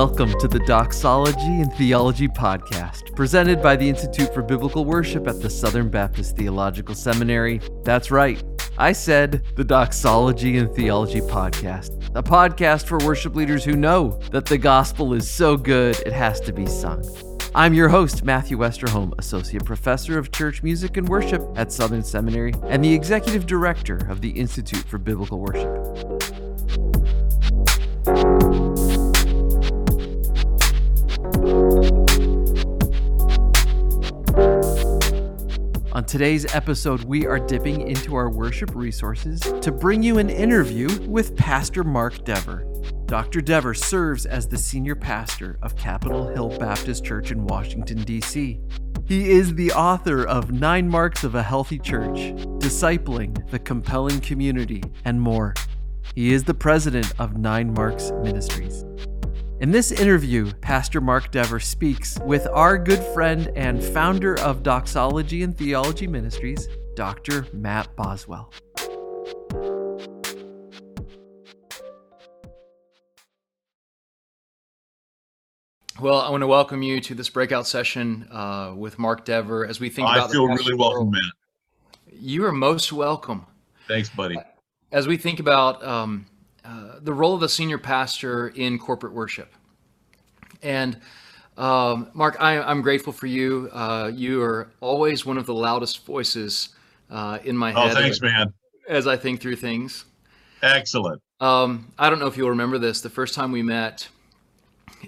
Welcome to the Doxology and Theology Podcast, presented by the Institute for Biblical Worship at the Southern Baptist Theological Seminary. That's right, I said the Doxology and Theology Podcast, a podcast for worship leaders who know that the gospel is so good it has to be sung. I'm your host, Matthew Westerholm, Associate Professor of Church Music and Worship at Southern Seminary and the Executive Director of the Institute for Biblical Worship. On today's episode, we are dipping into our worship resources to bring you an interview with Pastor Mark Dever. Dr. Dever serves as the senior pastor of Capitol Hill Baptist Church in Washington, D.C. He is the author of Nine Marks of a Healthy Church, Discipling the Compelling Community, and more. He is the president of Nine Marks Ministries. In this interview, Pastor Mark Dever speaks with our good friend and founder of Doxology and Theology Ministries, Dr. Matt Boswell. Well, I want to welcome you to this breakout session uh, with Mark Dever as we think I about. I feel really welcome, man. You are most welcome. Thanks, buddy. As we think about um, uh, the role of a senior pastor in corporate worship, and um, Mark, I, am grateful for you. Uh, you are always one of the loudest voices uh, in my head. Oh, thanks, as, man. As I think through things. Excellent. Um, I don't know if you'll remember this. The first time we met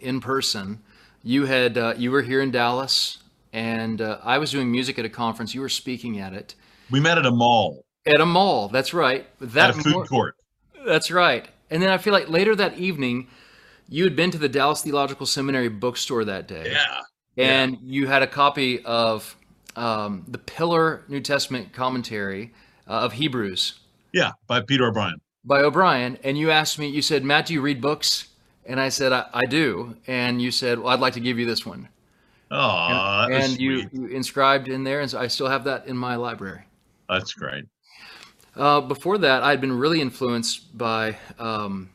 in person, you had uh, you were here in Dallas, and uh, I was doing music at a conference. You were speaking at it We met at a mall, at a mall. That's right. That at a food mor- court. That's right. And then I feel like later that evening, you had been to the Dallas Theological Seminary bookstore that day, Yeah. and you had a copy of um, the Pillar New Testament commentary uh, of Hebrews Yeah, by Peter O'Brien. by O'Brien, and you asked me, you said, Matt, do you read books? And I said, I, I do. And you said, well, I'd like to give you this one. Oh, and and you, you inscribed in there, and so I still have that in my library. That's great. Uh, before that, I'd been really influenced by um,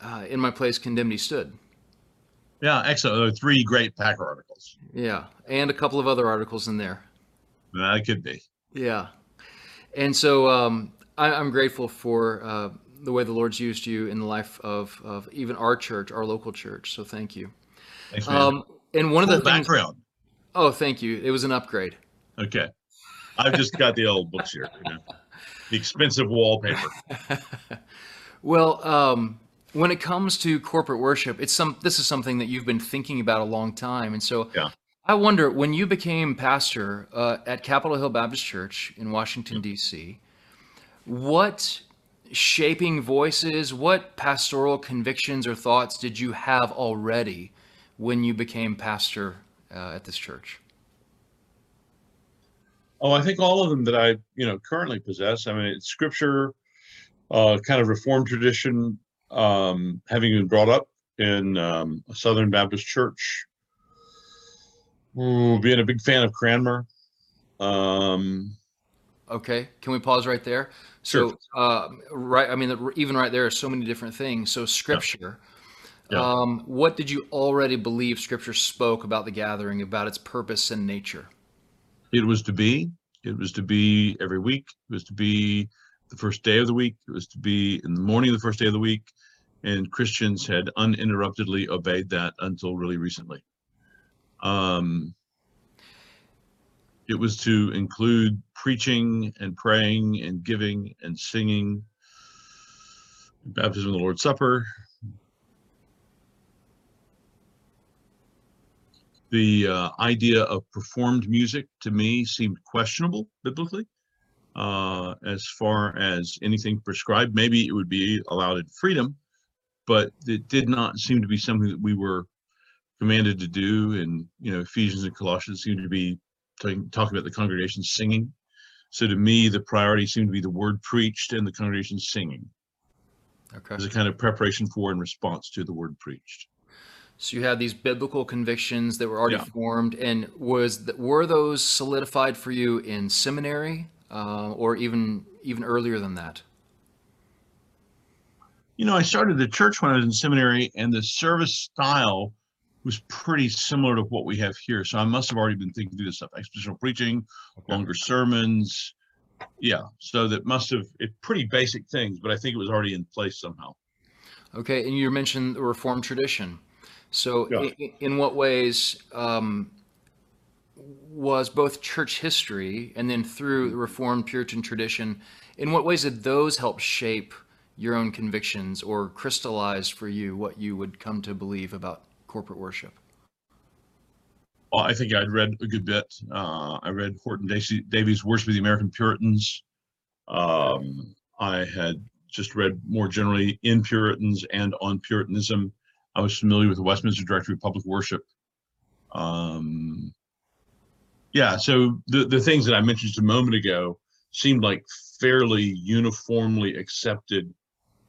uh, In My Place, Condemned He Stood. Yeah, excellent. Three great Packer articles. Yeah. And a couple of other articles in there. That could be. Yeah. And so um, I, I'm grateful for uh, the way the Lord's used you in the life of, of even our church, our local church. So thank you. Thanks, man. Um, and one of the things. background. Oh, thank you. It was an upgrade. Okay. I've just got the old books here. You know? The expensive wallpaper. well, um, when it comes to corporate worship, it's some. This is something that you've been thinking about a long time, and so Yeah. I wonder when you became pastor uh, at Capitol Hill Baptist Church in Washington D.C. What shaping voices, what pastoral convictions or thoughts did you have already when you became pastor uh, at this church? Oh, I think all of them that I, you know, currently possess. I mean, it's scripture, uh, kind of reformed tradition, um, having been brought up in um, a Southern Baptist church, Ooh, being a big fan of Cranmer. Um, Okay, can we pause right there? So, uh, right, I mean, even right there are so many different things. So, Scripture. Yeah. Um, what did you already believe Scripture spoke about the gathering, about its purpose and nature? It was to be. It was to be every week. It was to be the first day of the week. It was to be in the morning of the first day of the week. And Christians had uninterruptedly obeyed that until really recently. Um, it was to include preaching and praying and giving and singing, baptism of the Lord's Supper. The uh, idea of performed music to me seemed questionable biblically. Uh, as far as anything prescribed, maybe it would be allowed in freedom, but it did not seem to be something that we were commanded to do. And you know, Ephesians and Colossians seem to be talking, talking about the congregation singing. So to me, the priority seemed to be the word preached and the congregation singing Okay. as a kind of preparation for and response to the word preached. So you had these biblical convictions that were already Yeah. formed, and was th- were those solidified for you in seminary, uh, or even even earlier than that? you know, I started the church when I was in seminary, and the service style was pretty similar to what we have here. So I must have already been thinking through this stuff: expositional preaching, Okay. longer sermons. Yeah, so that must have it pretty basic things, but I think it was already in place somehow. Okay, and you mentioned the Reformed tradition. So, Yeah. i- i- in what ways um, was both church history and then through the Reformed Puritan tradition, in what ways did those help shape your own convictions or crystallize for you what you would come to believe about corporate worship? Well, I think I'd read a good bit. Uh, I read Horton Davies' Worship of the American Puritans. Um, I had just read more generally in Puritans and on Puritanism. I was familiar with the Westminster Directory of Public Worship. Um, yeah, so the, the things that I mentioned just a moment ago seemed like fairly uniformly accepted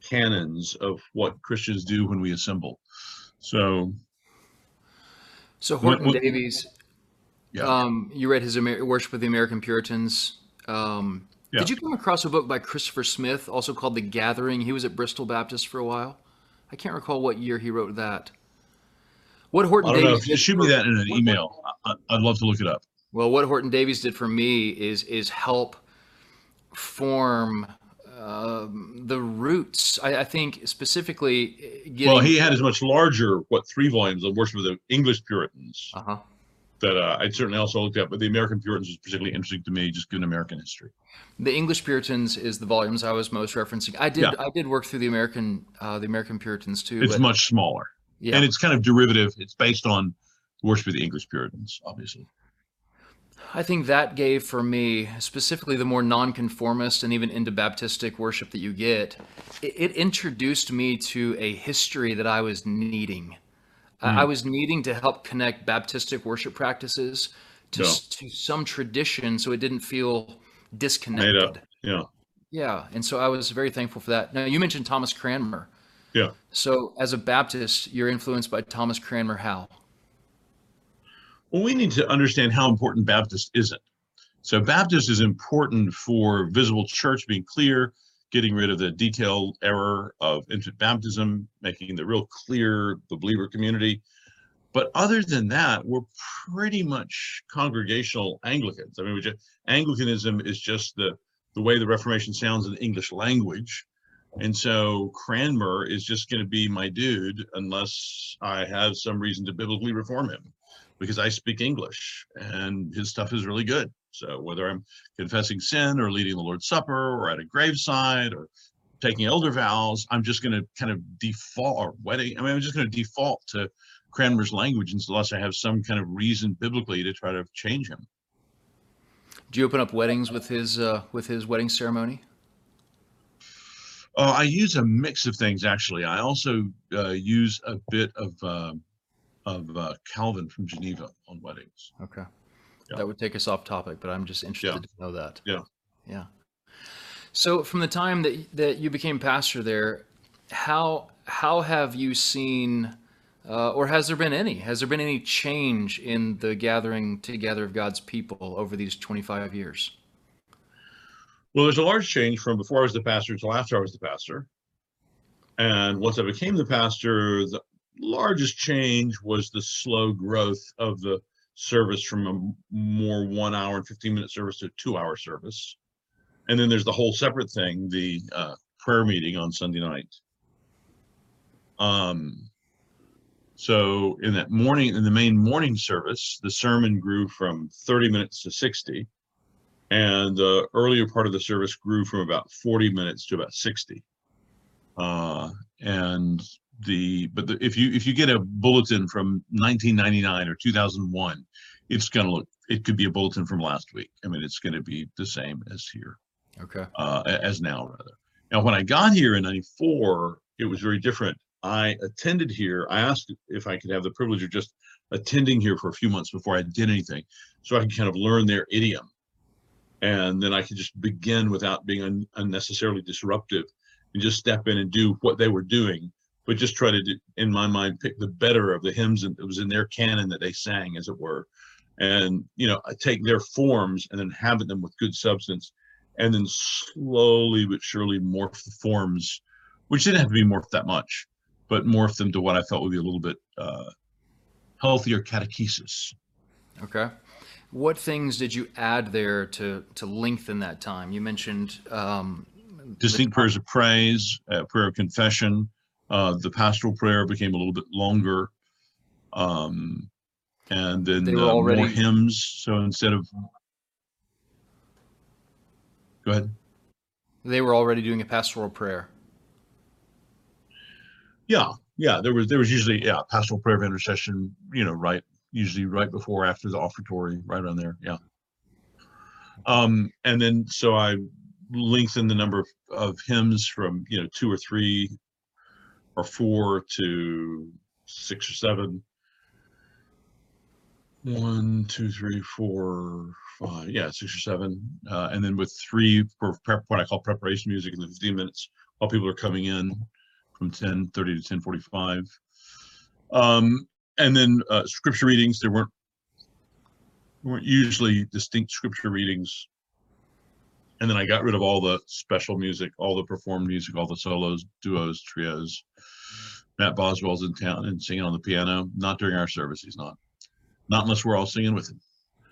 canons of what Christians do when we assemble. So, So, Horton Davies, yeah. um, you read his Amer- Worship of the American Puritans. Um, Yeah. Did you come across a book by Christopher Smith, also called The Gathering? He was at Bristol Baptist for a while. I can't recall what year he wrote that. What Horton I don't. Davies did shoot me that in an email, I, I'd love to look it up. Well, what Horton Davies did for me is is help form um, the roots. I, I think specifically uh, getting. Well, he had as much larger, what, three volumes of Worship of the English Puritans Uh huh. That uh, I'd certainly also looked at, but the American Puritans was particularly interesting to me, just given American history. The English Puritans is the volumes I was most referencing. I did Yeah. I did work through the American uh, the American Puritans too. It's but- much smaller, yeah. and it's kind of derivative. It's based on Worship of the English Puritans, obviously. I think that gave for me, specifically the more nonconformist and even into Baptistic worship that you get, it, it introduced me to a history that I was needing. I- I hmm. was needing to help connect Baptistic worship practices to, s- to some tradition so it didn't feel disconnected. Yeah. Yeah, and so I was very thankful for that. Now, you mentioned Thomas Cranmer. Yeah. So, as a Baptist, you're influenced by Thomas Cranmer how? Well, we need to understand how important Baptist isn't. So Baptist is important for visible church being clear, getting rid of the detailed error of infant baptism, making the real clear the believer community. But other than that, we're pretty much congregational Anglicans. I mean, just, Anglicanism is just the the way the Reformation sounds in the English language. And so Cranmer is just going to be my dude unless I have some reason to biblically reform him because I speak English and his stuff is really good. So whether I'm confessing sin or leading the Lord's Supper or at a graveside or taking elder vows, I'm just going to kind of default or wedding. I mean, I'm just going to default to Cranmer's language unless I have some kind of reason biblically to try to change him. Do you open up weddings with his uh, with his wedding ceremony? Uh, I use a mix of things actually. I also uh, use a bit of uh, of uh, Calvin from Geneva on weddings. Okay. Yeah. That would take us off topic, but I'm just interested Yeah. to know that. Yeah. Yeah. So from the time that that you became pastor there, how how have you seen uh, or has there been any? Has there been any change in the gathering together of God's people over these 25 years? Well, there's a large change from before I was the pastor until after I was the pastor. And once I became the pastor, the largest change was the slow growth of the service from a more one hour and 15 minute service to a two hour service. And then there's the whole separate thing, the uh, prayer meeting on Sunday night. Um, so in that morning, in the main morning service, the sermon grew from 30 minutes to 60 and the earlier part of the service grew from about 40 minutes to about 60 uh, and the but the, if you if you get a bulletin from 1999 or 2001 it's going to look it could be a bulletin from last week i mean it's going to be the same as here Okay. uh, as now rather. Now, when I got here in '94, it was very different. I attended here. I asked if I could have the privilege of just attending here for a few months before I did anything, so I could kind of learn their idiom, and then I could just begin without being un- unnecessarily disruptive, and just step in and do what they were doing, but just try to, do, in my mind, pick the better of the hymns that was in their canon that they sang, as it were, and you know, take their forms and then habit them with good substance and then slowly but surely morph the forms which didn't have to be morphed that much, but morph them to what I felt would be a little bit uh, healthier catechesis. Okay. What things did you add there to to lengthen that time? You mentioned um, Distinct prayers of praise, uh, prayer of confession. Uh, the pastoral prayer became a little bit longer. Um, and then uh, more hymns. So instead of, go ahead. they were already doing a pastoral prayer. Yeah, yeah. There was there was usually yeah pastoral prayer of intercession. You know, right usually right before after the offertory, right around there. Yeah. Um, and then so I lengthened the number of, of hymns from you know two or three or four to six or seven. One, two, three, four, five. Yeah, six or seven. Uh, and then with three for prep, what I call preparation music in the 15 minutes while people are coming in from 10 30 to 10 45 um and then uh scripture readings there weren't weren't usually distinct scripture readings and then i got rid of all the special music all the performed music all the solos duos trios. Matt boswell's in town and singing on the piano. Not during our service he's not. Not unless we're all singing with him.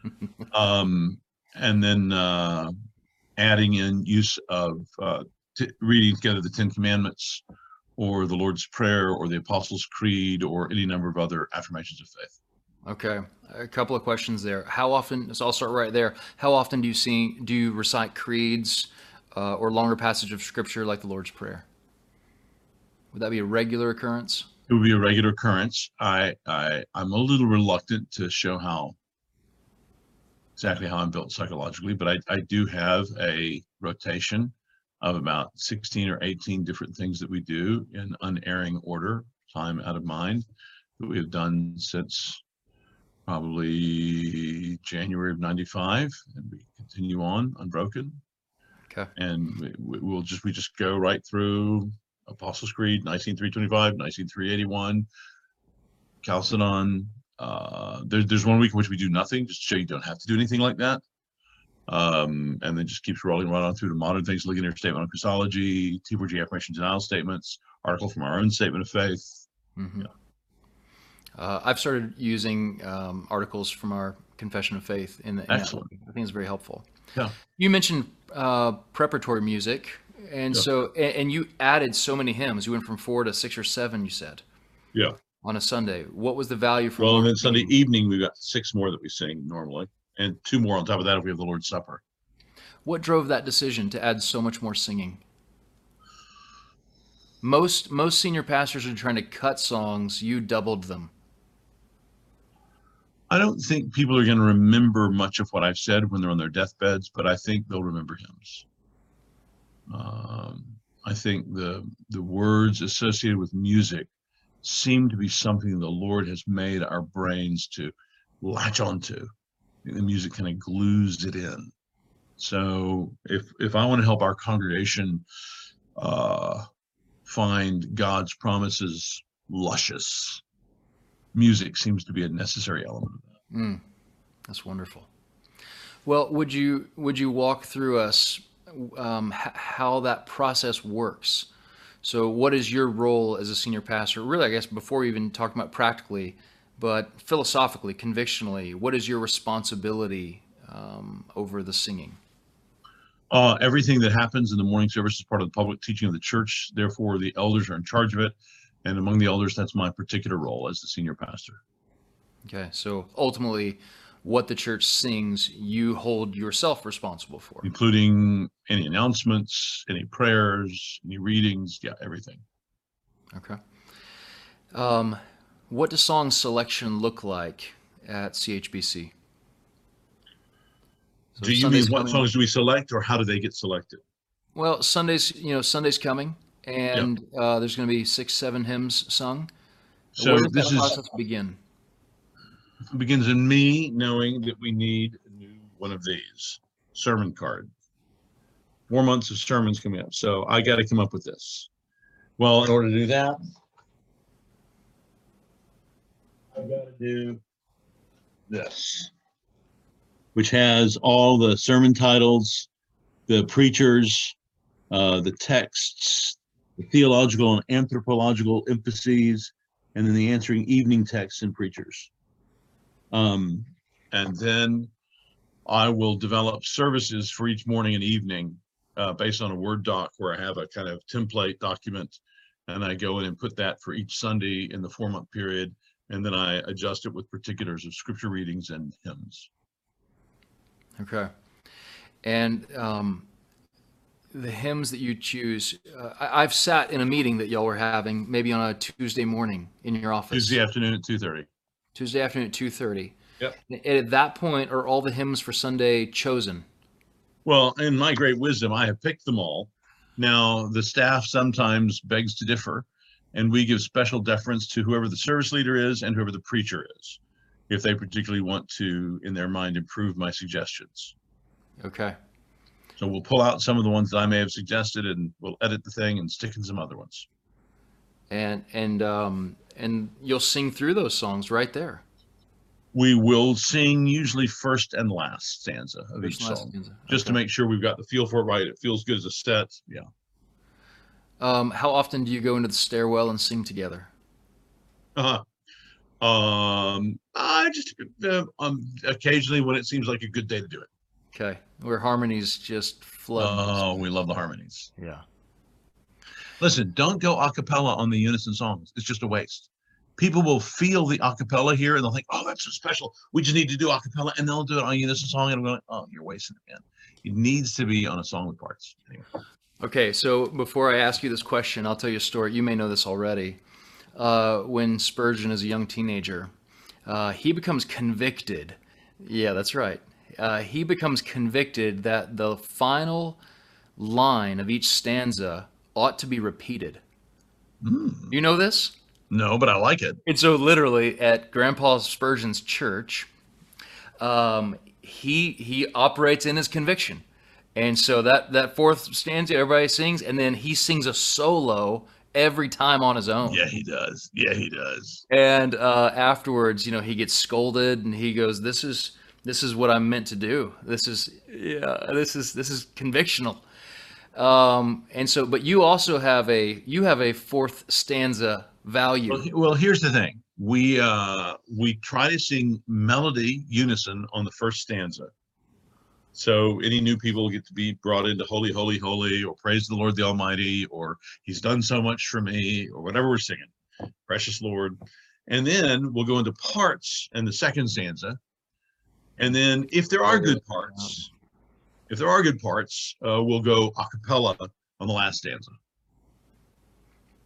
Um and then uh adding in use of uh t- reading together the ten commandments or the Lord's Prayer or the Apostles' Creed or any number of other affirmations of faith. Okay, a couple of questions there. How often? So I'll start right there. How often do you see do you recite creeds uh, or longer passage of scripture like the Lord's Prayer? Would that be a regular occurrence? It would be a regular occurrence. I, I I'm a little reluctant to show how exactly how I'm built psychologically, but I, I do have a rotation of about 16 or 18 different things that we do in unerring order, time out of mind, that we have done since probably January of 95, and we continue on unbroken. Okay. And we, we- we'll just, we just go right through Apostles' Creed, 19325, 19381, Chalcedon. Uh, there, there's one week in which we do nothing, just to show you don't have to do anything like that. Um, and then just keeps rolling right on through to modern things, looking at your statement on Christology, T4G affirmation denial statements, article from our own statement of faith. hmm Uh, I've started using um, articles from our Confession of Faith in the. in that Excellent. I think it's very helpful. Yeah. You mentioned uh, preparatory music, and Yeah. so and, and you added so many hymns. You went from four to six or seven. You said. Yeah. On a Sunday, what was the value for? Well, and then Sunday evening, we've got six more that we sing normally, and two more on top of that if we have the Lord's Supper. What drove that decision to add so much more singing? Most most senior pastors are trying to cut songs. You doubled them. I don't think people are going to remember much of what I've said when they're on their deathbeds, but I think they'll remember hymns. Um, I think the the words associated with music seem to be something the Lord has made our brains to latch onto. The music kind of glues it in. So if if I want to help our congregation uh, find God's promises luscious, music seems to be a necessary element of that. Mm, that's wonderful. Well, would you would you walk through us um, h- how that process works? So, what is your role as a senior pastor? Really, I guess before we even talk about practically, but philosophically, convictionally, what is your responsibility um, over the singing? Uh, everything that happens in the morning service is part of the public teaching of the church. Therefore, the elders are in charge of it. And among the elders, that's my particular role as the senior pastor. Okay, so ultimately, what the church sings, you hold yourself responsible for. including any announcements, any prayers, any readings, yeah, everything. Okay. Um, what does song selection look like at CHBC? So do you Sunday's mean what coming- songs do we select or how do they get selected? Well, Sundays, you know, Sunday's coming, and uh, there's going to be six, seven hymns sung. So Where does this is process begin? begins in me knowing that we need a new one of these sermon card. Four months of sermons coming up. So I got to come up with this. Well, in order to do that, I've got to do this, which has all the sermon titles, the preachers, uh, the texts, the theological and anthropological emphases, and then the answering evening texts and preachers. Um, and then I will develop services for each morning and evening uh, based on a Word doc where I have a kind of template document and I go in and put that for each Sunday in the four month period. And then I adjust it with particulars of scripture readings and hymns. Okay. And um, the hymns that you choose, uh, I, have sat in a meeting that y'all were having, maybe on a Tuesday morning in your office. Tuesday afternoon at two thirty. Tuesday afternoon at two thirty. Yep. And at that point, are all the hymns for Sunday chosen? Well, in my great wisdom, I have picked them all. Now, the staff sometimes begs to differ, and we give special deference to whoever the service leader is and whoever the preacher is, if they particularly want to, in their mind, improve my suggestions. Okay. So we'll pull out some of the ones that I may have suggested, and we'll edit the thing and stick in some other ones. And and um and you'll sing through those songs right there. We will sing usually first and last stanza of First each song, stanza. just to make sure we've got the feel for it right. It feels good as a set. Yeah. Um, how often do you go into the stairwell and sing together? Uh-huh. Um, I just uh, um, occasionally when it seems like a good day to do it. Okay. Where harmonies just flow. Oh, we love the harmonies. yeah. Listen, don't go a cappella on the unison songs. It's just a waste. People will feel the a cappella here and they'll think, oh, that's so special. We just need to do a cappella and they'll do it on a unison song. And I'm going, oh, you're wasting it, man. It needs to be on a song with parts. Anyway. Okay, so before I ask you this question, I'll tell you a story. You may know this already. Uh, when Spurgeon is a young teenager, uh, he becomes convicted. Yeah, that's right. Uh, he becomes convicted that the final line of each stanza ought to be repeated. Mm. You know this? No, but I like it. And so, literally, at Grandpa Spurgeon's church, um, he he operates in his conviction, and so that that fourth stanza everybody sings, and then he sings a solo every time on his own. Yeah, he does. Yeah, he does. And uh, afterwards, you know, he gets scolded, and he goes, "This is this is what I'm meant to do. This is yeah, this is this is convictional." Um, and so, but you also have a you have a fourth stanza value. Well, well, here's the thing. We uh we try to sing melody unison on the first stanza. So any new people get to be brought into holy, holy, holy, or praise the Lord the Almighty, or He's done so much for me, or whatever we're singing. Precious Lord. And then we'll go into parts in the second stanza. And then if there are good parts, if there are good parts, uh, we'll go a cappella on the last stanza.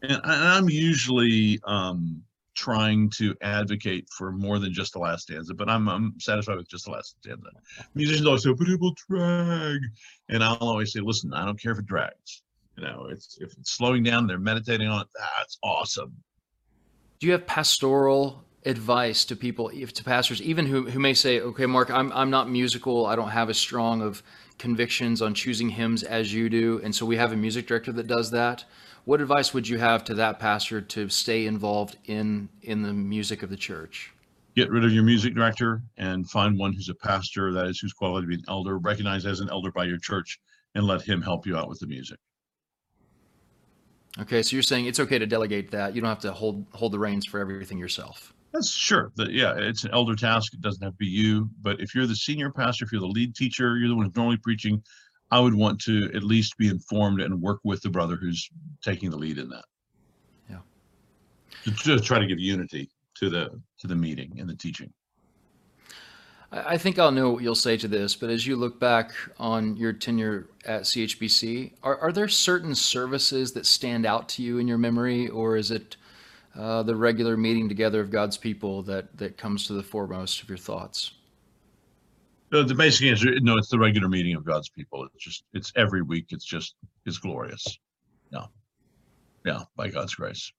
And I- I'm usually um, trying to advocate for more than just the last stanza, but I'm, I'm satisfied with just the last stanza. Musicians always say, but it will drag. And I'll always say, listen, I don't care if it drags. You know, it's if it's slowing down, they're meditating on it. That's awesome. Do you have pastoral advice to people, if to pastors, even who, who may say, okay, Mark, I'm, I'm not musical. I don't have as strong of convictions on choosing hymns as you do. And so we have a music director that does that. What advice would you have to that pastor to stay involved in, in the music of the church? Get rid of your music director and find one who's a pastor, that is, who's qualified to be an elder, recognized as an elder by your church, and let him help you out with the music. Okay, so you're saying it's okay to delegate that. You don't have to hold hold the reins for everything yourself. That's sure. The, yeah, it's an elder task. It doesn't have to be you. But if you're the senior pastor, if you're the lead teacher, you're the one who's normally preaching, I would want to at least be informed and work with the brother who's taking the lead in that. Yeah. To, to try to give unity to the to the meeting and the teaching. I I think I'll know what you'll say to this, but as you look back on your tenure at CHBC, are, are there certain services that stand out to you in your memory, or is it uh, the regular meeting together of God's people that, that comes to the foremost of your thoughts? The, the basic answer, no, it's the regular meeting of God's people. It's just, it's every week. It's just, it's glorious. Yeah. Yeah, by God's grace.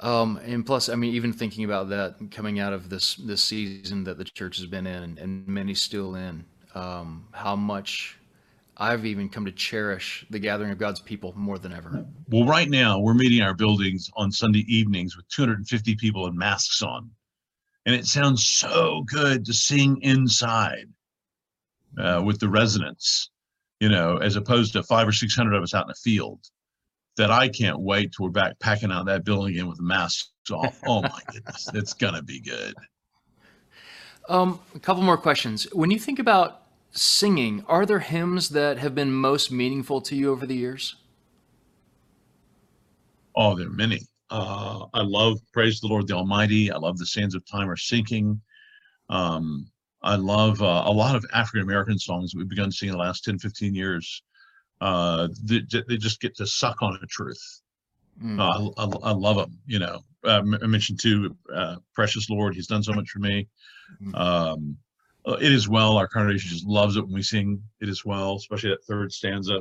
Um, and plus, I mean, even thinking about that coming out of this this season that the church has been in, and many still in, um, how much I've even come to cherish the gathering of God's people more than ever. Well, right now we're meeting our buildings on Sunday evenings with 250 people and masks on. And it sounds so good to sing inside uh, with the residents, you know, as opposed to five or 600 of us out in the field. that I can't wait till we're back packing out that building again with the masks off. Oh my goodness, it's gonna be good. Um, a couple more questions. When you think about singing, are there hymns that have been most meaningful to you over the years? Oh, there are many. Uh, I love Praise the Lord the Almighty. I love The Sands of Time Are Sinking. Um, I love uh, a lot of African American songs that we've begun singing the last 10, 15 years. Uh, they, they just get to suck on the truth. Mm. Uh, I, I, I love them. You know, um, I mentioned too, uh, Precious Lord. He's done so much for me. Mhm. Um, uh, it is well. Our congregation just loves it when we sing it as well, especially that third stanza.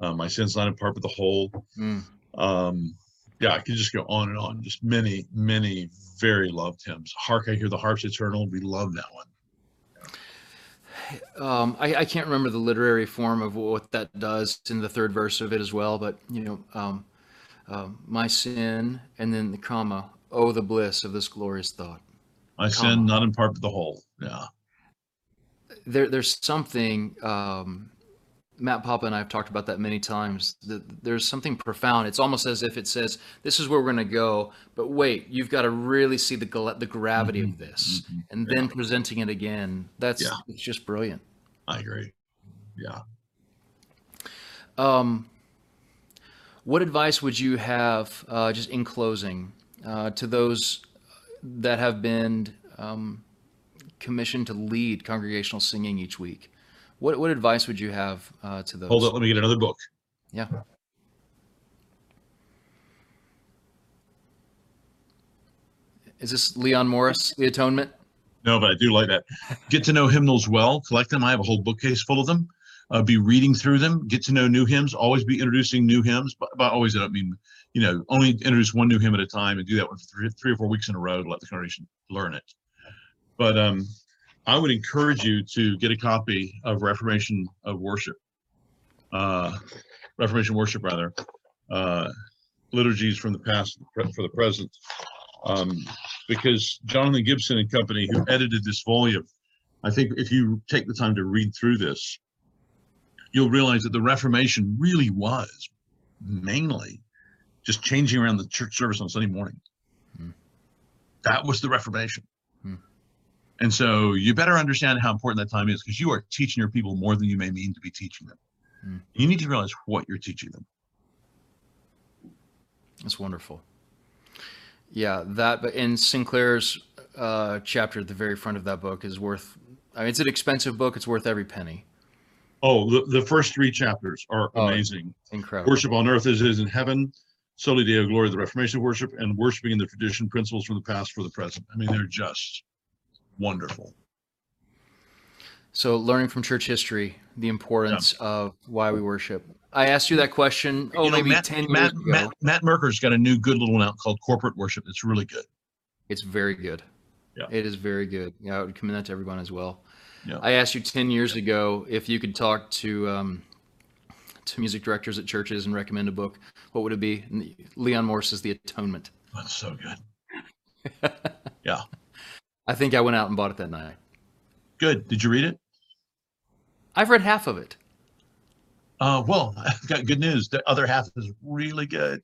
Uh, my sins not in part, but the whole. Mm. Um, yeah, I could just go on and on. Just many, many very loved hymns. Hark, I hear the harps eternal. We love that one. Um, I, I can't remember the literary form of what that does in the third verse of it as well, but you know, um, um, my sin, and then the comma, oh, the bliss of this glorious thought. My Comma. sin not in part, but the whole. Yeah. There, there's something um, Matt Papa and I have talked about that many times. That there's something profound. It's almost as if it says, "This is where we're going to go," but wait, you've got to really see the the gravity of this, mhm, and then presenting it again. That's Yeah. it's just brilliant. I agree. Yeah. Um, what advice would you have, uh, just in closing, uh, to those that have been um, commissioned to lead congregational singing each week? What what advice would you have uh, to those? Hold up. Let me get another book. Yeah. Is this Leon Morris, The Atonement? No, but I do like that. Get to know hymnals well. Collect them. I have a whole bookcase full of them. Uh, be reading through them. Get to know new hymns. Always be introducing new hymns. But, by always, I don't mean, you know, only introduce one new hymn at a time and do that for three, three or four weeks in a row to let the congregation learn it. But um, I would encourage you to get a copy of Reformation of Worship, uh, Reformation Worship rather, uh, liturgies from the past for the present, um, because Jonathan Gibson and company, who edited this volume, I think if you take the time to read through this, you'll realize that the Reformation really was mainly just changing around the church service on Sunday morning. Hmm. That was the Reformation. And so you better understand how important that time is because you are teaching your people more than you may mean to be teaching them. Hmm. You need to realize what you're teaching them. That's wonderful. Yeah, that, but in Sinclair's uh, chapter at the very front of that book is worth, I mean, it's an expensive book. It's worth every penny. Oh, the, the first three chapters are Oh, amazing. Incredible. Worship on earth as it is in heaven, Soli Deo Glory, the Reformation of worship, and worshiping in the tradition, principles from the past for the present. I mean, they're just wonderful. So, learning from church history, the importance of why we worship. I asked you that question, oh, You know, maybe Matt, 10 years Matt, ago. Matt, Matt Merker's got a new good little one out called Corporate Worship. It's really good. It's very good. Yeah. It is very good. Yeah, I would commend that to everyone as well. Yeah. I asked you 10 years ago if you could talk to um, to music directors at churches and recommend a book. What would it be? Leon Morris's The Atonement. That's so good. Yeah. I think I went out and bought it that night. Good. Did you read it? I've read half of it. Uh, well, I've got good news. The other half is really good.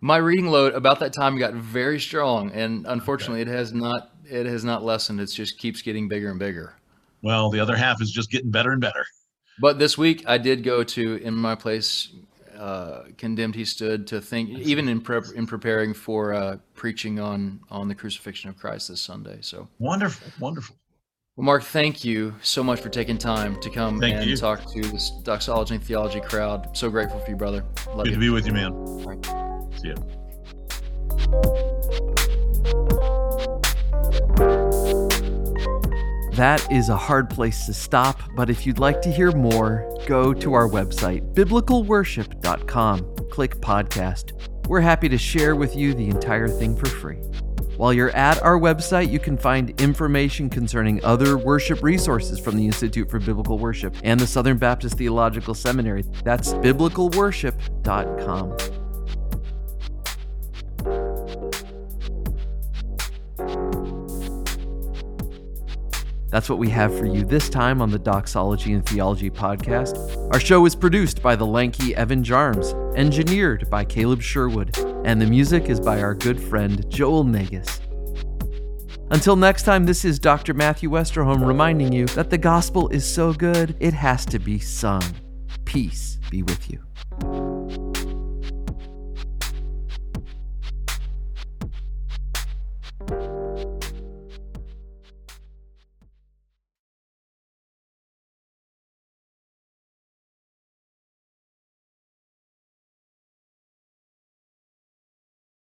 My reading load about that time got very strong, and unfortunately, it has not. It has not lessened. It just keeps getting bigger and bigger. Well, the other half is just getting better and better. But this week, I did go to in my place. Uh, condemned he stood to think even in prep in preparing for uh, preaching on on the crucifixion of Christ this Sunday. So, Wonderful. Wonderful. well, Mark, thank you so much for taking time to come Thank and you. talk to this doxology and theology crowd. So grateful for you, brother. Love Good you. to be with you, man. right. See ya. That is a hard place to stop, but if you'd like to hear more, go to our website, biblicalworship.com. Click podcast. We're happy to share with you the entire thing for free. While you're at our website, you can find information concerning other worship resources from the Institute for Biblical Worship and the Southern Baptist Theological Seminary. That's biblicalworship.com. That's what we have for you this time on the Doxology and Theology podcast. Our show is produced by the lanky Evan Jarms, engineered by Caleb Sherwood, and the music is by our good friend Joel Negus. Until next time, this is Dr. Matthew Westerholm reminding you that the gospel is so good, it has to be sung. Peace be with you.